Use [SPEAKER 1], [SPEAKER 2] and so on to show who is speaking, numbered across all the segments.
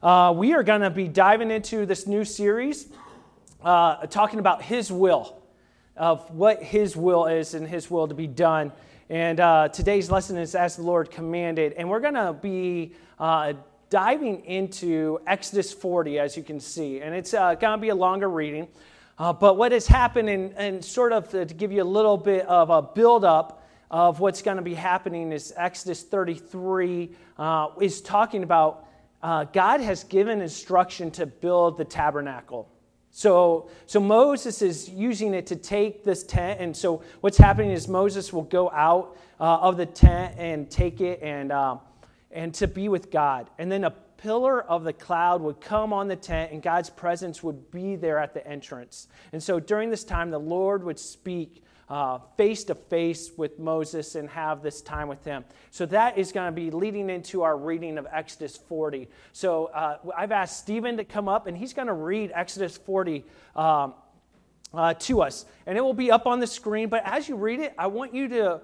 [SPEAKER 1] Uh, we are going to be diving into this new series uh, talking about His will, of what His will is and His will to be done. And uh, today's lesson is as the Lord commanded. And we're going to be uh, diving into Exodus 40, as you can see. And it's uh, going to be a longer reading. Uh, but what has happened, and, and sort of to give you a little bit of a build up of what's going to be happening, is Exodus 33 uh, is talking about uh, God has given instruction to build the tabernacle. So, so Moses is using it to take this tent. And so what's happening is Moses will go out uh, of the tent and take it and, uh, and to be with God. And then a pillar of the cloud would come on the tent and God's presence would be there at the entrance. And so during this time, the Lord would speak face to face with Moses and have this time with him. So that is going to be leading into our reading of Exodus 40. So uh, I've asked Stephen to come up and he's going to read Exodus 40. Um, uh, to us, and it will be up on the screen. But as you read it, I want you to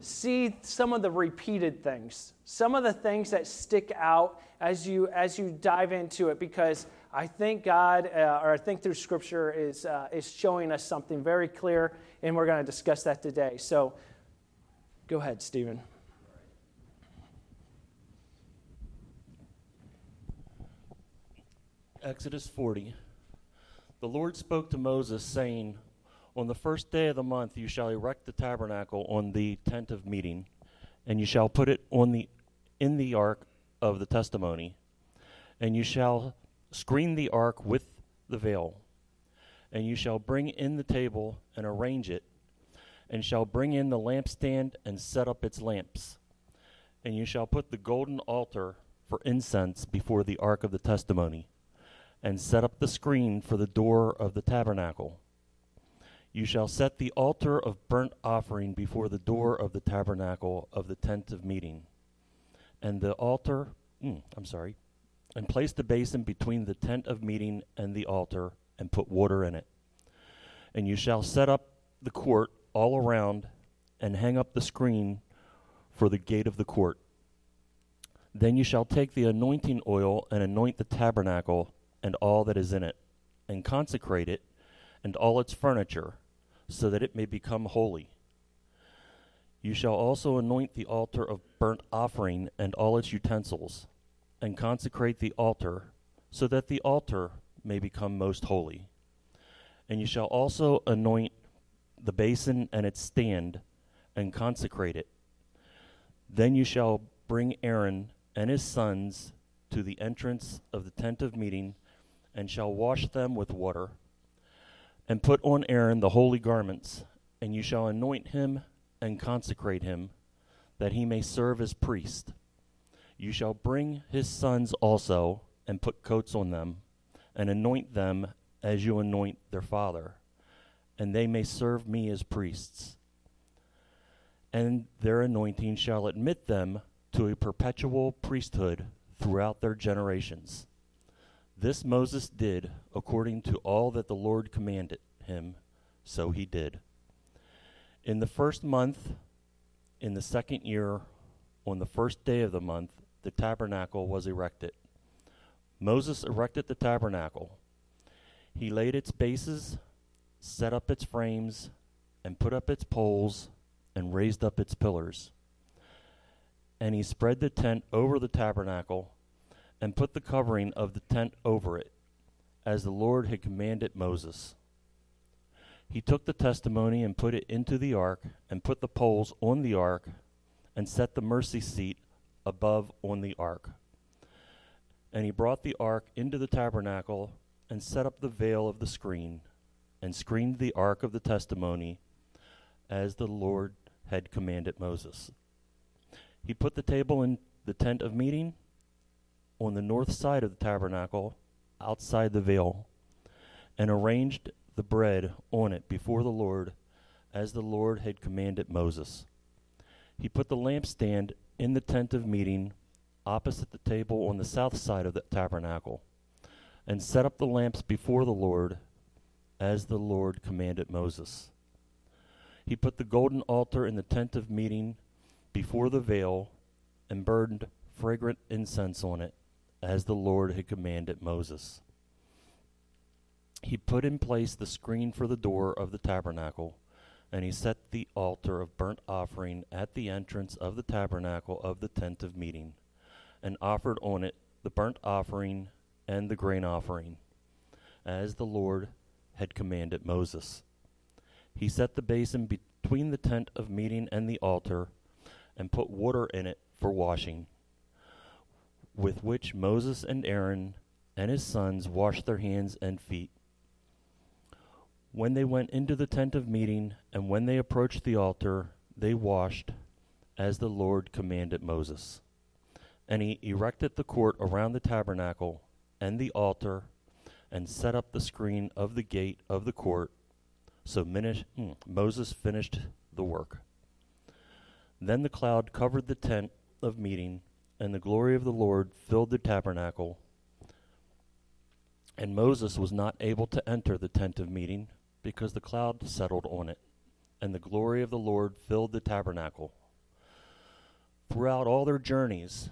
[SPEAKER 1] see some of the repeated things, some of the things that stick out as you as you dive into it, because I think God, uh, or I think through Scripture, is, uh, is showing us something very clear, and we're going to discuss that today. So go ahead, Stephen.
[SPEAKER 2] Exodus 40. The Lord spoke to Moses, saying, On the first day of the month you shall erect the tabernacle on the tent of meeting, and you shall put it on the, in the ark of the testimony, and you shall Screen the ark with the veil. And you shall bring in the table and arrange it, and shall bring in the lampstand and set up its lamps. And you shall put the golden altar for incense before the ark of the testimony, and set up the screen for the door of the tabernacle. You shall set the altar of burnt offering before the door of the tabernacle of the tent of meeting. And the altar, mm, I'm sorry, and place the basin between the tent of meeting and the altar, and put water in it. And you shall set up the court all around, and hang up the screen for the gate of the court. Then you shall take the anointing oil and anoint the tabernacle and all that is in it, and consecrate it and all its furniture, so that it may become holy. You shall also anoint the altar of burnt offering and all its utensils and consecrate the altar, so that the altar may become most holy. And you shall also anoint the basin and its stand, and consecrate it. Then you shall bring Aaron and his sons to the entrance of the tent of meeting, and shall wash them with water, and put on Aaron the holy garments, and you shall anoint him and consecrate him, that he may serve as priest. You shall bring his sons also, and put coats on them, and anoint them as you anoint their father, and they may serve me as priests. And their anointing shall admit them to a perpetual priesthood throughout their generations. This Moses did according to all that the Lord commanded him, so he did. In the first month, in the second year, on the first day of the month, the tabernacle was erected. Moses erected the tabernacle. He laid its bases, set up its frames, and put up its poles, and raised up its pillars. And he spread the tent over the tabernacle, and put the covering of the tent over it, as the Lord had commanded Moses. He took the testimony and put it into the ark, and put the poles on the ark, and set the mercy seat above on the ark. And he brought the ark into the tabernacle and set up the veil of the screen and screened the ark of the testimony as the Lord had commanded Moses. He put the table in the tent of meeting on the north side of the tabernacle outside the veil and arranged the bread on it before the Lord as the Lord had commanded Moses. He put the lampstand in the tent of meeting opposite the table on the south side of the tabernacle, and set up the lamps before the Lord as the Lord commanded Moses. He put the golden altar in the tent of meeting before the veil and burned fragrant incense on it, as the Lord had commanded Moses. He put in place the screen for the door of the tabernacle, and he set the altar of burnt offering at the entrance of the tabernacle of the tent of meeting, and offered on it the burnt offering and the grain offering, as the Lord had commanded Moses. He set the basin between the tent of meeting and the altar, and put water in it for washing, with which Moses and Aaron and his sons washed their hands and feet. When they went into the tent of meeting, and when they approached the altar, they washed, as the Lord commanded Moses. And he erected the court around the tabernacle and the altar, and set up the screen of the gate of the court. So minish, mm, Moses finished the work. Then the cloud covered the tent of meeting, and the glory of the Lord filled the tabernacle. And Moses was not able to enter the tent of meeting because the cloud settled on it, and the glory of the Lord filled the tabernacle. Throughout all their journeys,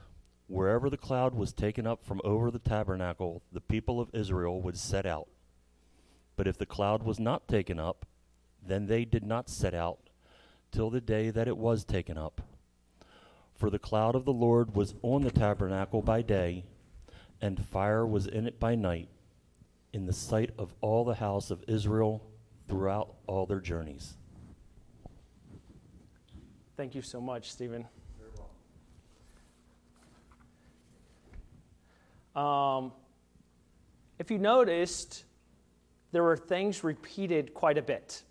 [SPEAKER 2] wherever the cloud was taken up from over the tabernacle, the people of Israel would set out. But if the cloud was not taken up, then they did not set out till the day that it was taken up. For the cloud of the Lord was on the tabernacle by day, and fire was in it by night, in the sight of all the house of Israel throughout all their journeys.
[SPEAKER 1] Thank you so much, Stephen. Um, if you noticed, there were things repeated quite a bit.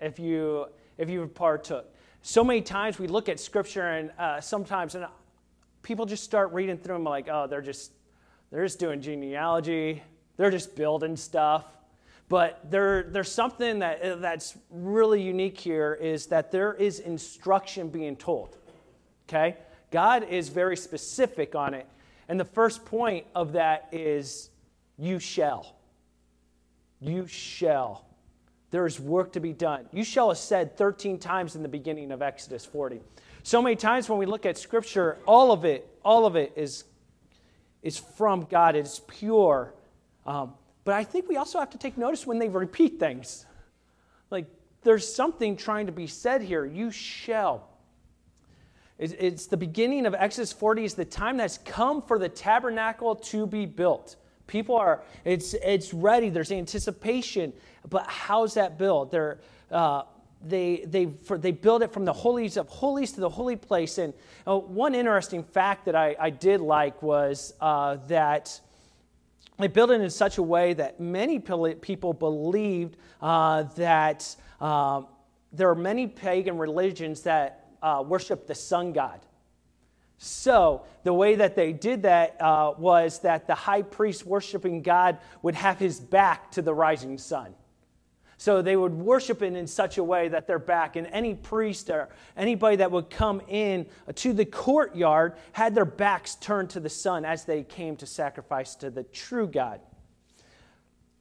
[SPEAKER 1] If you if you partook, so many times we look at scripture and uh, sometimes and people just start reading through them like, oh, they're just they're just doing genealogy, they're just building stuff. But there, there's something that, uh, that's really unique here is that there is instruction being told. Okay? God is very specific on it. And the first point of that is you shall. You shall. There is work to be done. You shall is said 13 times in the beginning of Exodus 40. So many times when we look at Scripture, all of it, all of it is, is from God. It's pure. Um, but I think we also have to take notice when they repeat things. Like there's something trying to be said here. You shall. It's the beginning of Exodus 40, is the time that's come for the tabernacle to be built. People are, it's, it's ready, there's anticipation, but how's that built? They're, uh, they, they, for, they build it from the holies of holies to the holy place. And uh, one interesting fact that I, I did like was uh, that they built it in such a way that many people believed uh, that uh, there are many pagan religions that uh, worship the sun god. So, the way that they did that uh, was that the high priest worshiping God would have his back to the rising sun. So they would worship it in such a way that they're back, and any priest or anybody that would come in to the courtyard had their backs turned to the sun as they came to sacrifice to the true God.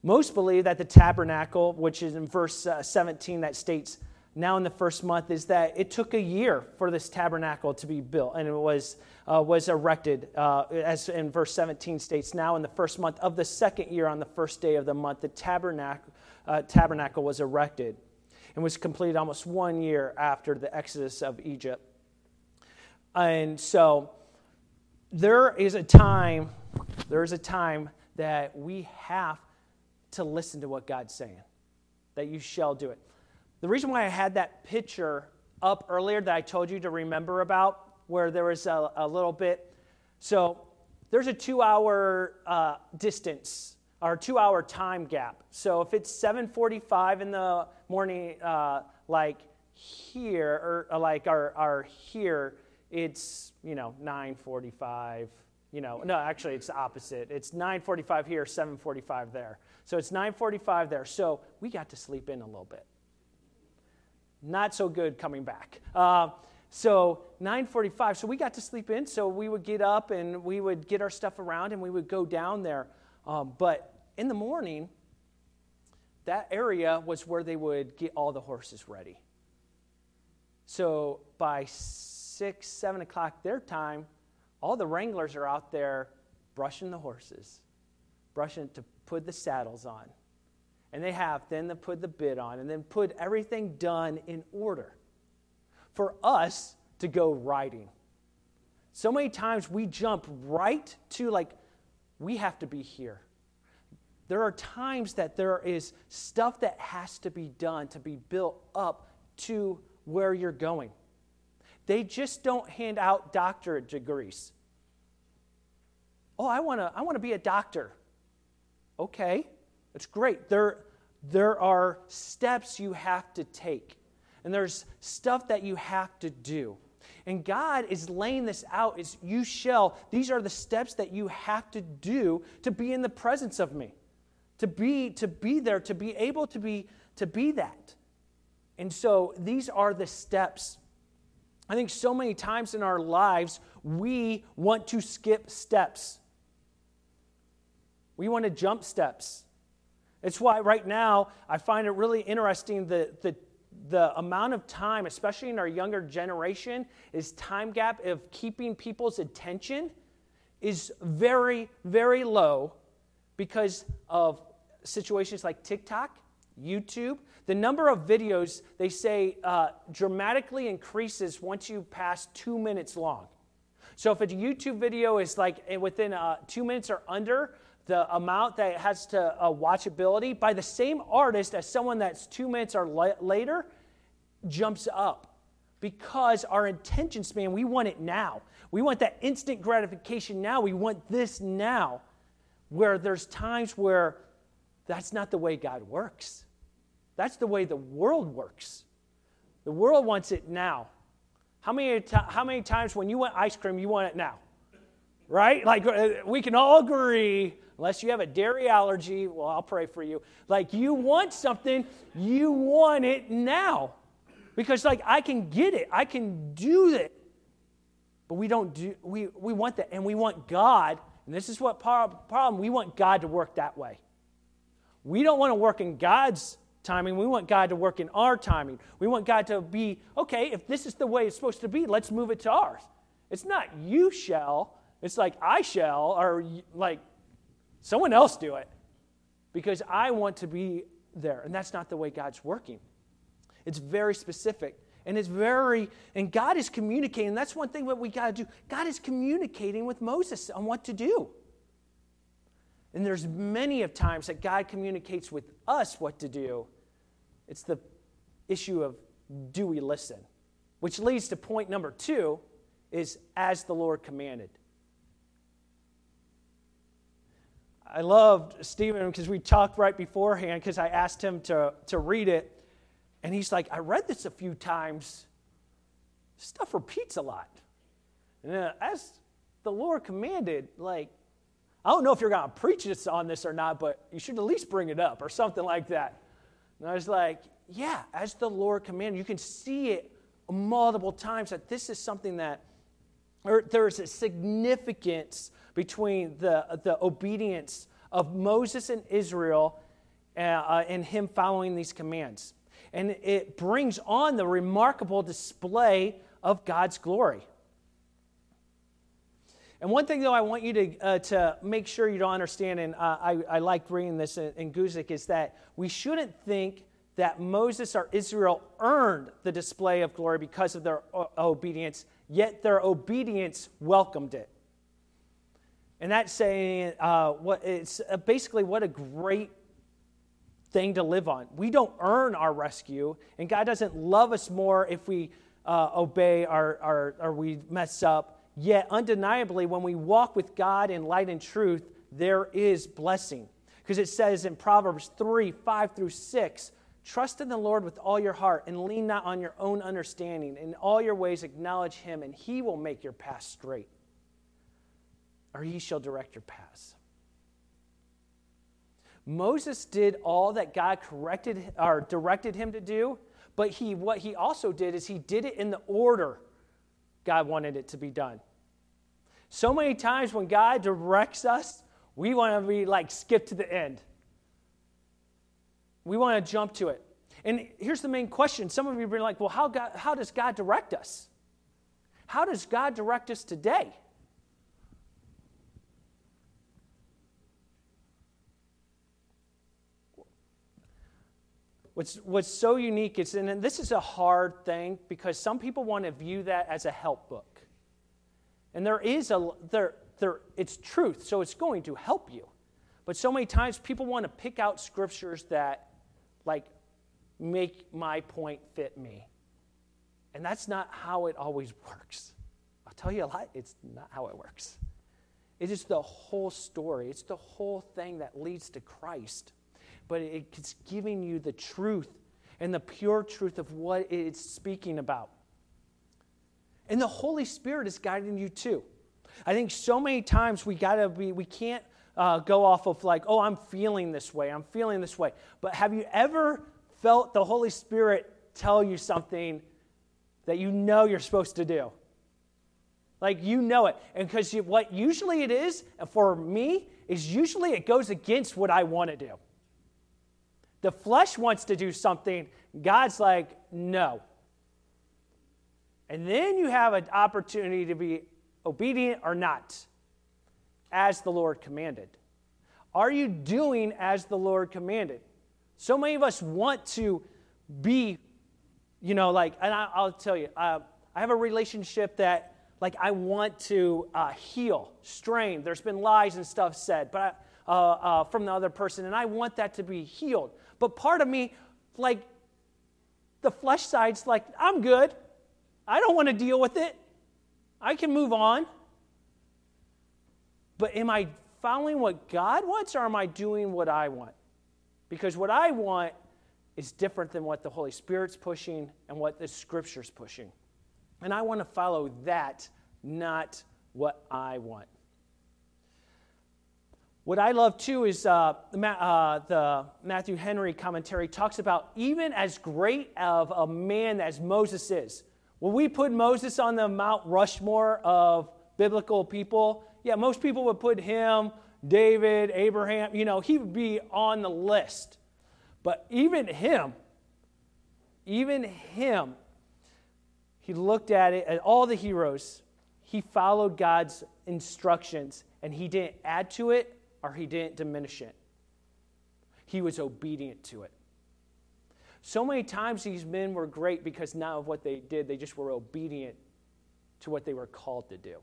[SPEAKER 1] Most believe that the tabernacle, which is in verse uh, 17 that states, now in the first month, is that it took a year for this tabernacle to be built, and it was, uh, was erected, uh, as in verse 17 states, now in the first month of the second year on the first day of the month, the tabernacle uh, tabernacle was erected and was completed almost one year after the exodus of Egypt. And so there is a time, there is a time that we have to listen to what God's saying, that you shall do it. The reason why I had that picture up earlier that I told you to remember about, where there was a, a little bit, so there's a two hour uh, distance or two hour time gap. So if it's 7:45 in the morning, uh, like here, or, uh, like our, our here, it's you know 9:45. You know, no, actually it's opposite. It's 9:45 here, 7:45 there. So it's 9:45 there. So we got to sleep in a little bit. Not so good coming back. Uh, so 9:45. So we got to sleep in. So we would get up and we would get our stuff around and we would go down there. Um, but in the morning, that area was where they would get all the horses ready. So by six, seven o'clock their time, all the wranglers are out there brushing the horses, brushing to put the saddles on. And they have then to put the bid on and then put everything done in order for us to go riding. So many times we jump right to like, we have to be here. There are times that there is stuff that has to be done to be built up to where you're going. They just don't hand out doctorate degrees. Oh, I want to I want to be a doctor. Okay. That's great. There there are steps you have to take. And there's stuff that you have to do. And God is laying this out as you shall. These are the steps that you have to do to be in the presence of me. To be to be there, to be able to be to be that. And so these are the steps. I think so many times in our lives we want to skip steps. We want to jump steps. It's why right now I find it really interesting the, the the amount of time, especially in our younger generation, is time gap of keeping people's attention is very, very low because of situations like TikTok, YouTube. The number of videos, they say, uh, dramatically increases once you pass two minutes long. So if a YouTube video is like eh, within uh, two minutes or under, the amount that has to uh, watchability by the same artist as someone that's two minutes or la- later jumps up because our attention span, we want it now. We want that instant gratification now. We want this now. Where there's times where that's not the way God works. That's the way the world works. The world wants it now. How many, how many times when you want ice cream, you want it now? Right? Like, uh, we can all agree, unless you have a dairy allergy, well, I'll pray for you. Like, you want something, you want it now. Because, like, I can get it, I can do it. But we don't do, we, we want that. And we want God, and this is what problem, we want God to work that way. We don't want to work in God's timing. We want God to work in our timing. We want God to be, okay, if this is the way it's supposed to be, let's move it to ours. It's not you shall, it's like I shall, or like someone else do it because I want to be there. And that's not the way God's working. It's very specific. And it's very, and God is communicating. That's one thing that we got to do. God is communicating with Moses on what to do. And there's many of times that God communicates with us what to do. It's the issue of do we listen? Which leads to point number two is as the Lord commanded. I loved Stephen because we talked right beforehand because I asked him to, to read it. And he's like, I read this a few times. Stuff repeats a lot. And uh, as the Lord commanded, like, I don't know if you're going to preach this on this or not, but you should at least bring it up or something like that. And I was like, yeah, as the Lord commanded. You can see it multiple times that this is something that, or there's a significance between the, the obedience of Moses and Israel uh, uh, and him following these commands and it brings on the remarkable display of God's glory. And one thing, though, I want you to, uh, to make sure you don't understand, and uh, I, I liked reading this in, in Guzik, is that we shouldn't think that Moses or Israel earned the display of glory because of their o- obedience, yet their obedience welcomed it. And that's saying, uh, what, it's uh, basically what a great thing to live on. We don't earn our rescue, and God doesn't love us more if we uh, obey or, or, we mess up. Yet, undeniably, when we walk with God in light and truth, there is blessing. Because it says in Proverbs 3 5 through 6, Trust in the Lord with all your heart and lean not on your own understanding. In all your ways, acknowledge him, and he will make your path straight, or he shall direct your paths. Moses did all that God corrected or directed him to do, but he what he also did is he did it in the order God wanted it to be done. So many times when God directs us, we want to be like skip to the end. We want to jump to it. And here's the main question. Some of you are like, well, how, God, how does God direct us? How does God direct us today? What's, what's so unique is, and this is a hard thing because some people want to view that as a help book. And there is a, there, there, it's truth, so it's going to help you. But so many times people want to pick out scriptures that, like, make my point fit me. And that's not how it always works. I'll tell you a lot, it's not how it works. It is the whole story, it's the whole thing that leads to Christ. But it's giving you the truth and the pure truth of what it's speaking about. And the Holy Spirit is guiding you too. I think so many times we gotta be, we can't uh, go off of like, oh, I'm feeling this way, I'm feeling this way. But have you ever felt the Holy Spirit tell you something that you know you're supposed to do? Like you know it. And because what usually it is, for me, is usually it goes against what I want to do. The flesh wants to do something, God's like, no. And then you have an opportunity to be obedient or not, as the Lord commanded. Are you doing as the Lord commanded? So many of us want to be, you know, like, and I, will tell you, uh, I have a relationship that, like, I want to uh, heal, strain. There's been lies and stuff said, but I, uh, uh, from the other person, and I want that to be healed. But part of me, like, the flesh side's like, I'm good. I don't want to deal with it. I can move on. But am I following what God wants or am I doing what I want? Because what I want is different than what the Holy Spirit's pushing and what the Scripture's pushing. And I want to follow that, not what I want. What I love too is uh, uh, the Matthew Henry commentary talks about even as great of a man as Moses is, Will we put Moses on the Mount Rushmore of biblical people? Yeah, most people would put him, David, Abraham, you know, he would be on the list. But even him, even him, he looked at it, at all the heroes, he followed God's instructions and he didn't add to it or he didn't diminish it. He was obedient to it. So many times these men were great because not of what they did, they just were obedient to what they were called to do.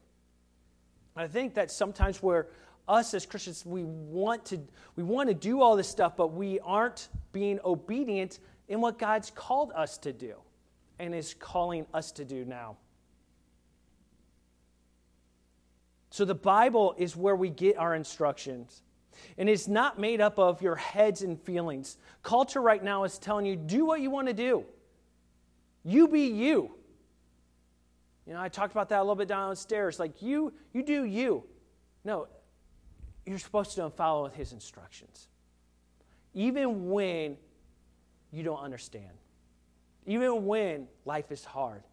[SPEAKER 1] I think that sometimes where us as Christians, we want to we want to do all this stuff, but we aren't being obedient in what God's called us to do and is calling us to do now. So the Bible is where we get our instructions. And it's not made up of your heads and feelings. Culture right now is telling you do what you want to do. You be you. You know, I talked about that a little bit downstairs. Like you, you do you. No, you're supposed to follow his instructions. Even when you don't understand. Even when life is hard.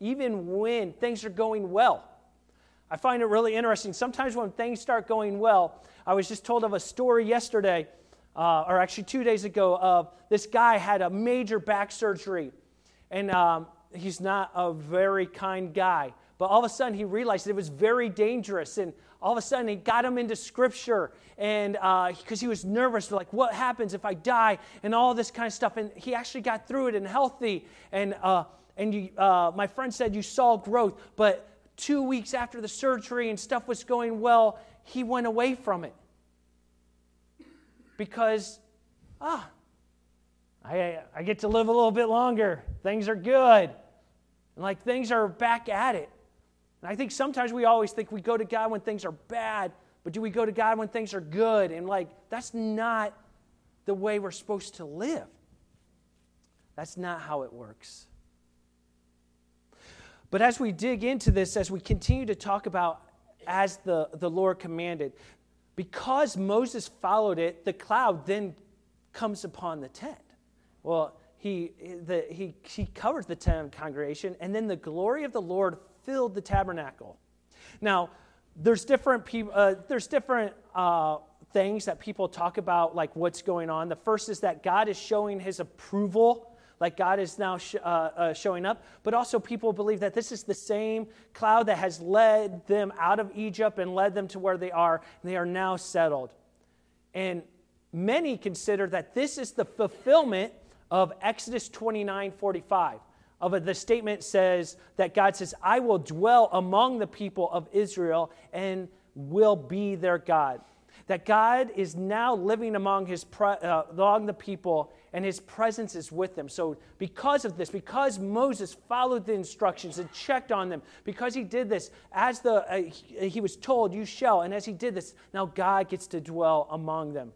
[SPEAKER 1] Even when things are going well. I find it really interesting. Sometimes when things start going well, I was just told of a story yesterday, uh, or actually two days ago, of this guy had a major back surgery. And um, he's not a very kind guy. But all of a sudden, he realized it was very dangerous. And all of a sudden, he got him into scripture. And because uh, he was nervous, like, what happens if I die? And all this kind of stuff. And he actually got through it and healthy. And, uh, and you, uh, my friend said you saw growth. But two weeks after the surgery and stuff was going well, he went away from it. Because, ah, I, I get to live a little bit longer. Things are good. And like things are back at it. And I think sometimes we always think we go to God when things are bad, but do we go to God when things are good? And like, that's not the way we're supposed to live. That's not how it works. But as we dig into this, as we continue to talk about as the, the Lord commanded, because Moses followed it, the cloud then comes upon the tent. Well, he, the, he, he covered the tent of congregation, and then the glory of the Lord filled the tabernacle. Now, there's different, uh, there's different uh, things that people talk about, like what's going on. The first is that God is showing his approval like God is now sh- uh, uh, showing up, but also people believe that this is the same cloud that has led them out of Egypt and led them to where they are, and they are now settled. And many consider that this is the fulfillment of Exodus 29 45. Of the statement says that God says, I will dwell among the people of Israel and will be their God. That God is now living among, his, uh, among the people and his presence is with them. So, because of this, because Moses followed the instructions and checked on them, because he did this, as the, uh, he, he was told, you shall, and as he did this, now God gets to dwell among them.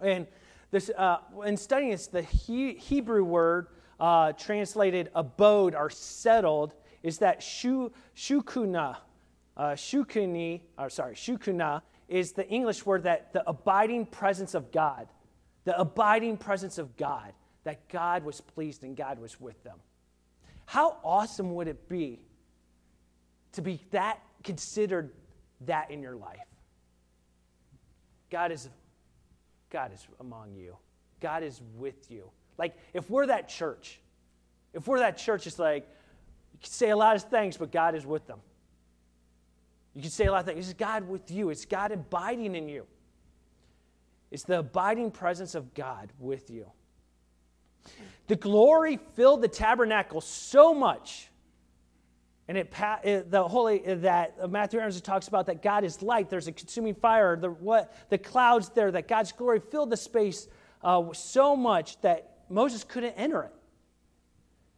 [SPEAKER 1] And this, uh, in studying this, the he, Hebrew word uh, translated abode or settled is that shu, shukuna. Uh, shukuni, or sorry, shukuna is the English word that the abiding presence of God the abiding presence of God, that God was pleased and God was with them. How awesome would it be to be that considered that in your life? God is God is among you. God is with you. Like if we're that church, if we're that church, it's like you can say a lot of things, but God is with them. You can say a lot of things. It's God with you. It's God abiding in you. It's the abiding presence of God with you. The glory filled the tabernacle so much. And it, the holy that Matthew Aaronson talks about that God is light. There's a consuming fire. The what the clouds there. That God's glory filled the space uh, so much that Moses couldn't enter it.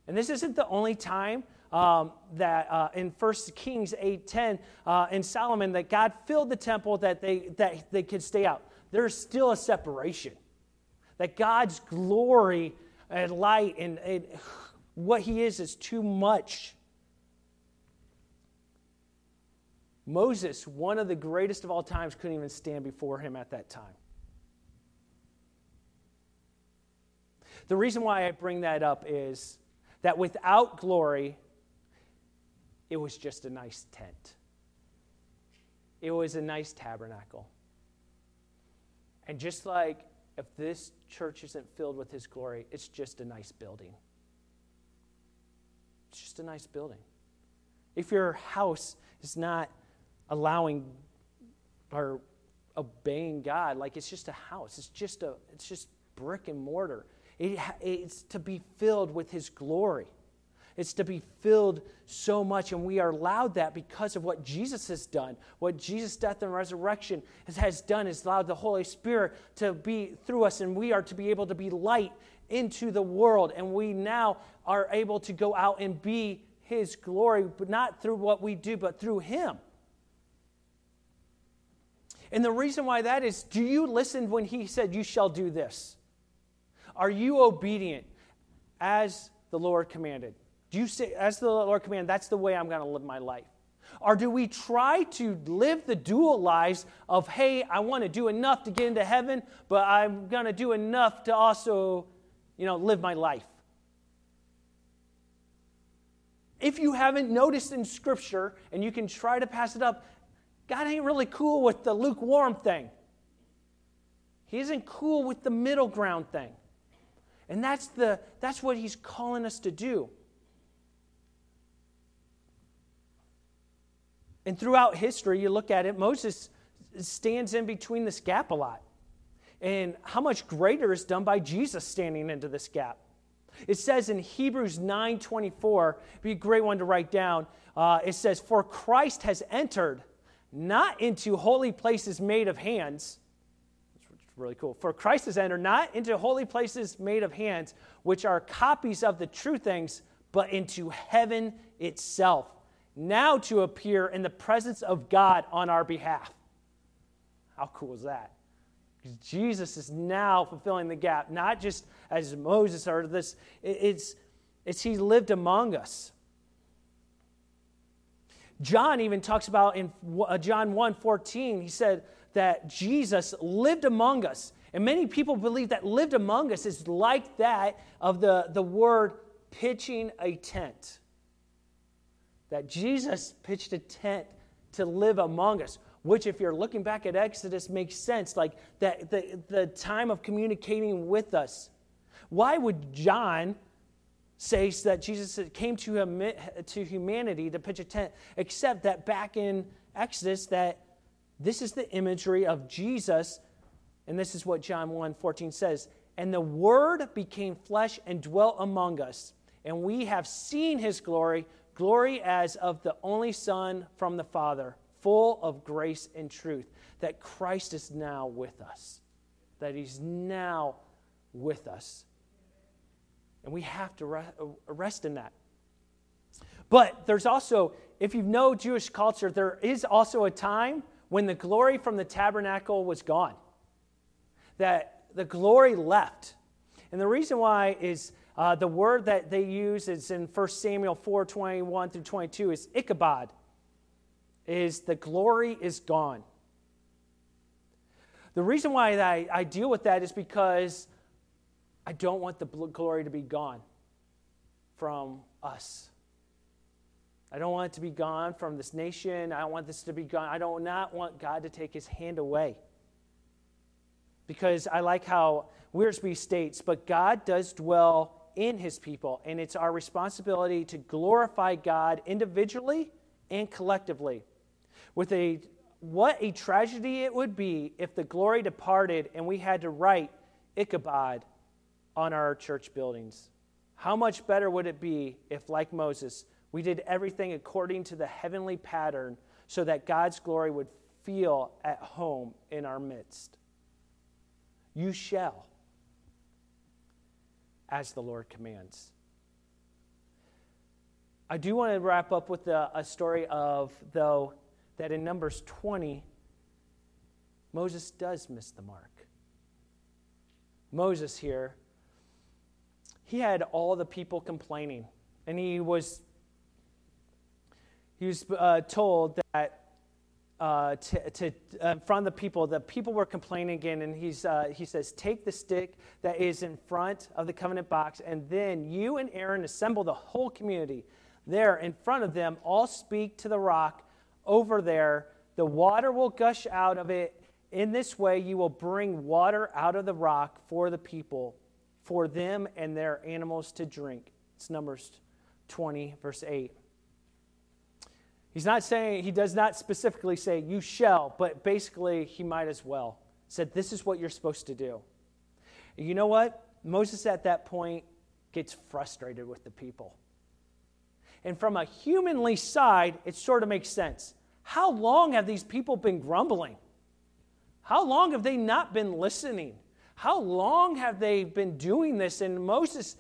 [SPEAKER 1] And this isn't the only time um, that uh, in 1 Kings 8:10 uh, in Solomon that God filled the temple that they that they could stay out there's still a separation. That God's glory and light and, and what He is is too much. Moses, one of the greatest of all times, couldn't even stand before him at that time. The reason why I bring that up is that without glory, it was just a nice tent. It was a nice tabernacle. And just like if this church isn't filled with His glory, it's just a nice building. It's just a nice building. If your house is not allowing or obeying God, like it's just a house, it's just a it's just brick and mortar. It, it's to be filled with His glory. It's to be filled so much, and we are allowed that because of what Jesus has done. What Jesus' death and resurrection has, has done is allowed the Holy Spirit to be through us, and we are to be able to be light into the world. And we now are able to go out and be His glory, but not through what we do, but through Him. And the reason why that is do you listen when He said, You shall do this? Are you obedient as the Lord commanded? Do you say, as the Lord commanded, that's the way I'm going to live my life? Or do we try to live the dual lives of, hey, I want to do enough to get into heaven, but I'm going to do enough to also, you know, live my life? If you haven't noticed in Scripture and you can try to pass it up, God ain't really cool with the lukewarm thing. He isn't cool with the middle ground thing. And that's, the, that's what He's calling us to do. And throughout history, you look at it, Moses stands in between this gap a lot. And how much greater is done by Jesus standing into this gap. It says in Hebrews 9:24, be a great one to write down. Uh, it says, "For Christ has entered not into holy places made of hands." Really cool. For Christ has entered not into holy places made of hands, which are copies of the true things, but into heaven itself now to appear in the presence of God on our behalf. How cool is that? Because Jesus is now fulfilling the gap, not just as Moses or this, it's, it's He lived among us. John even talks about in uh, John 1 14, he said that Jesus lived among us. And many people believe that lived among us is like that of the, the word pitching a tent that Jesus pitched a tent to live among us, which, if you're looking back at Exodus, makes sense. Like that, the, the time of communicating with us. Why would John say that Jesus came to, hum, to humanity to pitch a tent, except that back in Exodus, that this is the imagery of Jesus, and this is what John 1 14 says And the Word became flesh and dwelt among us. And we have seen his glory, glory as of the only Son from the Father, full of grace and truth. That Christ is now with us, that he's now with us. And we have to rest in that. But there's also, if you know Jewish culture, there is also a time when the glory from the tabernacle was gone, that the glory left. And the reason why is uh, the word that they use is in 1 Samuel 4 21 through 22 is Ichabod, is the glory is gone. The reason why I, I deal with that is because I don't want the glory to be gone from us. I don't want it to be gone from this nation. I don't want this to be gone. I do not want God to take his hand away. Because I like how Wiersbe states, but God does dwell in his people, and it's our responsibility to glorify God individually and collectively. With a what a tragedy it would be if the glory departed and we had to write Ichabod on our church buildings. How much better would it be if, like Moses, we did everything according to the heavenly pattern so that God's glory would feel at home in our midst. You shall, as the Lord commands. I do want to wrap up with a, a story of, though, that in Numbers 20, Moses does miss the mark. Moses here, he had all the people complaining, and he was he was uh, told that uh, to, to uh, of the people, the people were complaining again, and he's, uh, he says, Take the stick that is in front of the covenant box, and then you and Aaron assemble the whole community. There, in front of them, all speak to the rock over there. The water will gush out of it. In this way, you will bring water out of the rock for the people, for them and their animals to drink. It's Numbers 20, verse 8. He's not saying, he does not specifically say, you shall, but basically, he might as well. Said, this is what you're supposed to do. You know what? Moses at that point gets frustrated with the people. And from a humanly side, it sort of makes sense. How long have these people been grumbling? How long have they not been listening? How long have they been doing this? And Moses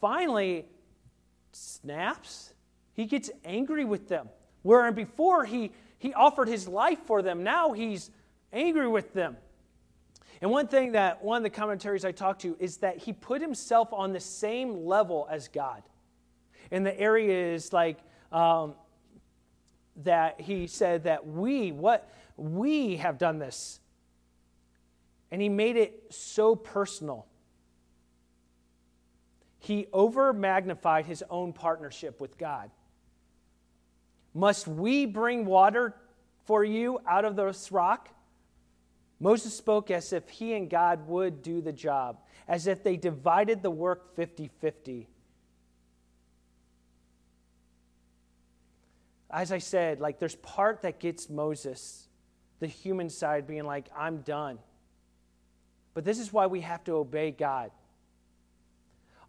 [SPEAKER 1] finally snaps. He gets angry with them. Where before he, he offered his life for them, now he's angry with them. And one thing that one of the commentaries I talked to is that he put himself on the same level as God. In the areas like um, that he said that we, what we have done this. And he made it so personal. He over magnified his own partnership with God. Must we bring water for you out of this rock? Moses spoke as if he and God would do the job, as if they divided the work 50 50. As I said, like there's part that gets Moses, the human side, being like, I'm done. But this is why we have to obey God.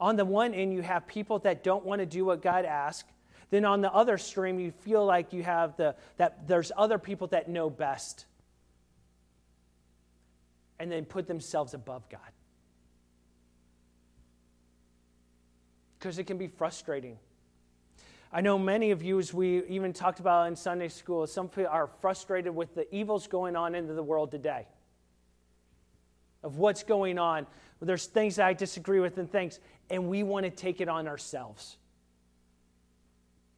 [SPEAKER 1] On the one end, you have people that don't want to do what God asks, then on the other stream, you feel like you have the, that there's other people that know best and then put themselves above God. Because it can be frustrating. I know many of you, as we even talked about in Sunday school, some people are frustrated with the evils going on into the world today. Of what's going on. There's things that I disagree with and things, and we want to take it on ourselves.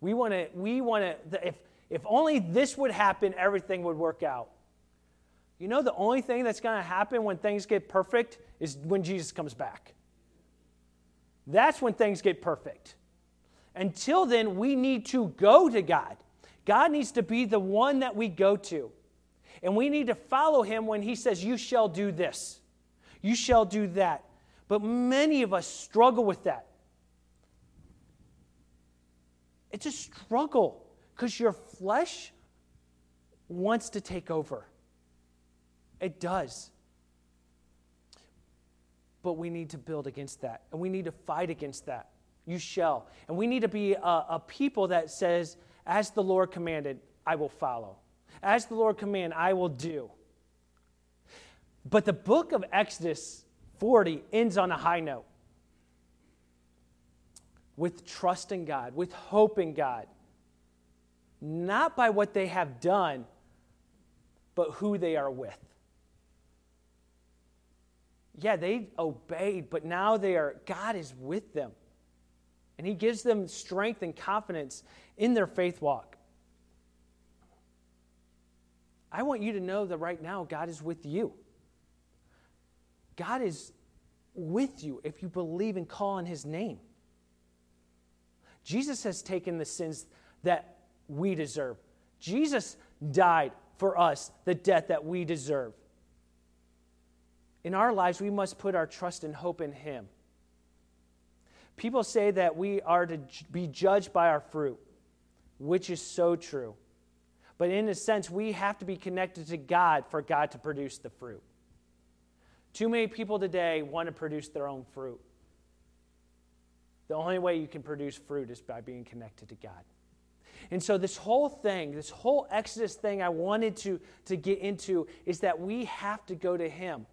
[SPEAKER 1] We want to, we want to, if, if only this would happen, everything would work out. You know, the only thing that's going to happen when things get perfect is when Jesus comes back. That's when things get perfect. Until then, we need to go to God. God needs to be the one that we go to. And we need to follow him when he says, You shall do this, you shall do that. But many of us struggle with that. It's a struggle because your flesh wants to take over. It does. but we need to build against that, and we need to fight against that. You shall. And we need to be a, a people that says, as the Lord commanded, I will follow. As the Lord command, I will do. But the book of Exodus 40 ends on a high note with trust in God, with hope in God, not by what they have done, but who they are with. Yeah, they obeyed, but now they are, God is with them. And He gives them strength and confidence in their faith walk. I want you to know that right now God is with you. God is with you if you believe and call on His name. Jesus has taken the sins that we deserve. Jesus died for us the death that we deserve. In our lives, we must put our trust and hope in Him. People say that we are to be judged by our fruit, which is so true. But in a sense, we have to be connected to God for God to produce the fruit. Too many people today want to produce their own fruit. The only way you can produce fruit is by being connected to God. And so, this whole thing, this whole Exodus thing I wanted to, to get into is that we have to go to Him.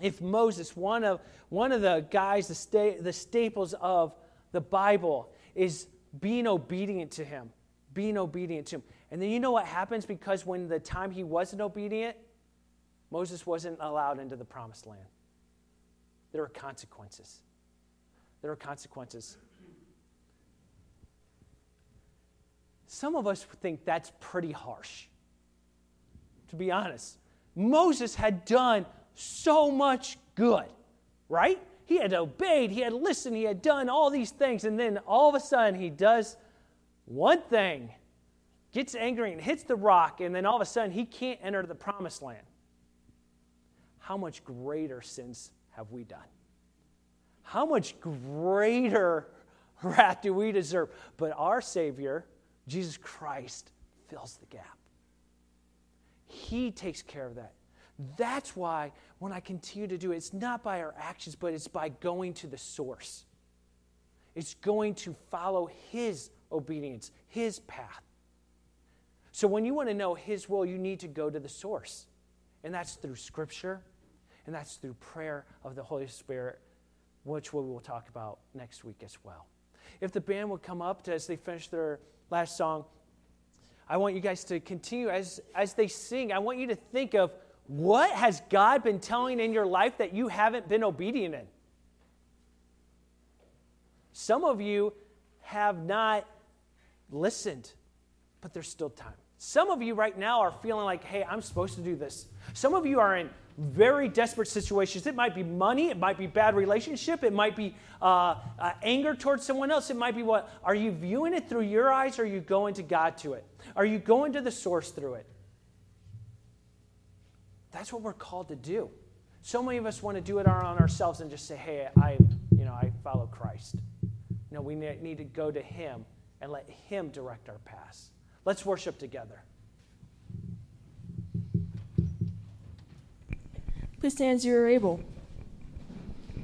[SPEAKER 1] If Moses, one of, one of the guys, the, sta- the staples of the Bible, is being obedient to Him, being obedient to Him. And then you know what happens because when the time he wasn't obedient, Moses wasn't allowed into the promised land. There are consequences. There are consequences. Some of us think that's pretty harsh, to be honest. Moses had done so much good, right? He had obeyed, he had listened, he had done all these things, and then all of a sudden he does one thing, gets angry and hits the rock, and then all of a sudden he can't enter the promised land. How much greater sins have we done? How much greater wrath do we deserve? But our Savior, Jesus Christ, fills the gap. He takes care of that. That's why when I continue to do it, it's not by our actions, but it's by going to the source. It's going to follow His obedience, His path. So when you want to know His will, you need to go to the source. And that's through Scripture, and that's through prayer of the Holy Spirit, which we will talk about next week as well. If the band would come up to, as they finish their last song, I want you guys to continue as, as they sing. I want you to think of what has God been telling in your life that you haven't been obedient in? Some of you have not listened, but there's still time. Some of you right now are feeling like, hey, I'm supposed to do this. Some of you are in very desperate situations. It might be money, it might be bad relationship, it might be uh, uh, anger towards someone else. It might be what? Are you viewing it through your eyes or are you going to God to it? Are you going to the source through it? That's what we're called to do. So many of us want to do it on ourselves and just say, hey, I, you know, I follow Christ. No, we need to go to Him and let Him direct our paths. Let's worship together.
[SPEAKER 3] Please as you are able.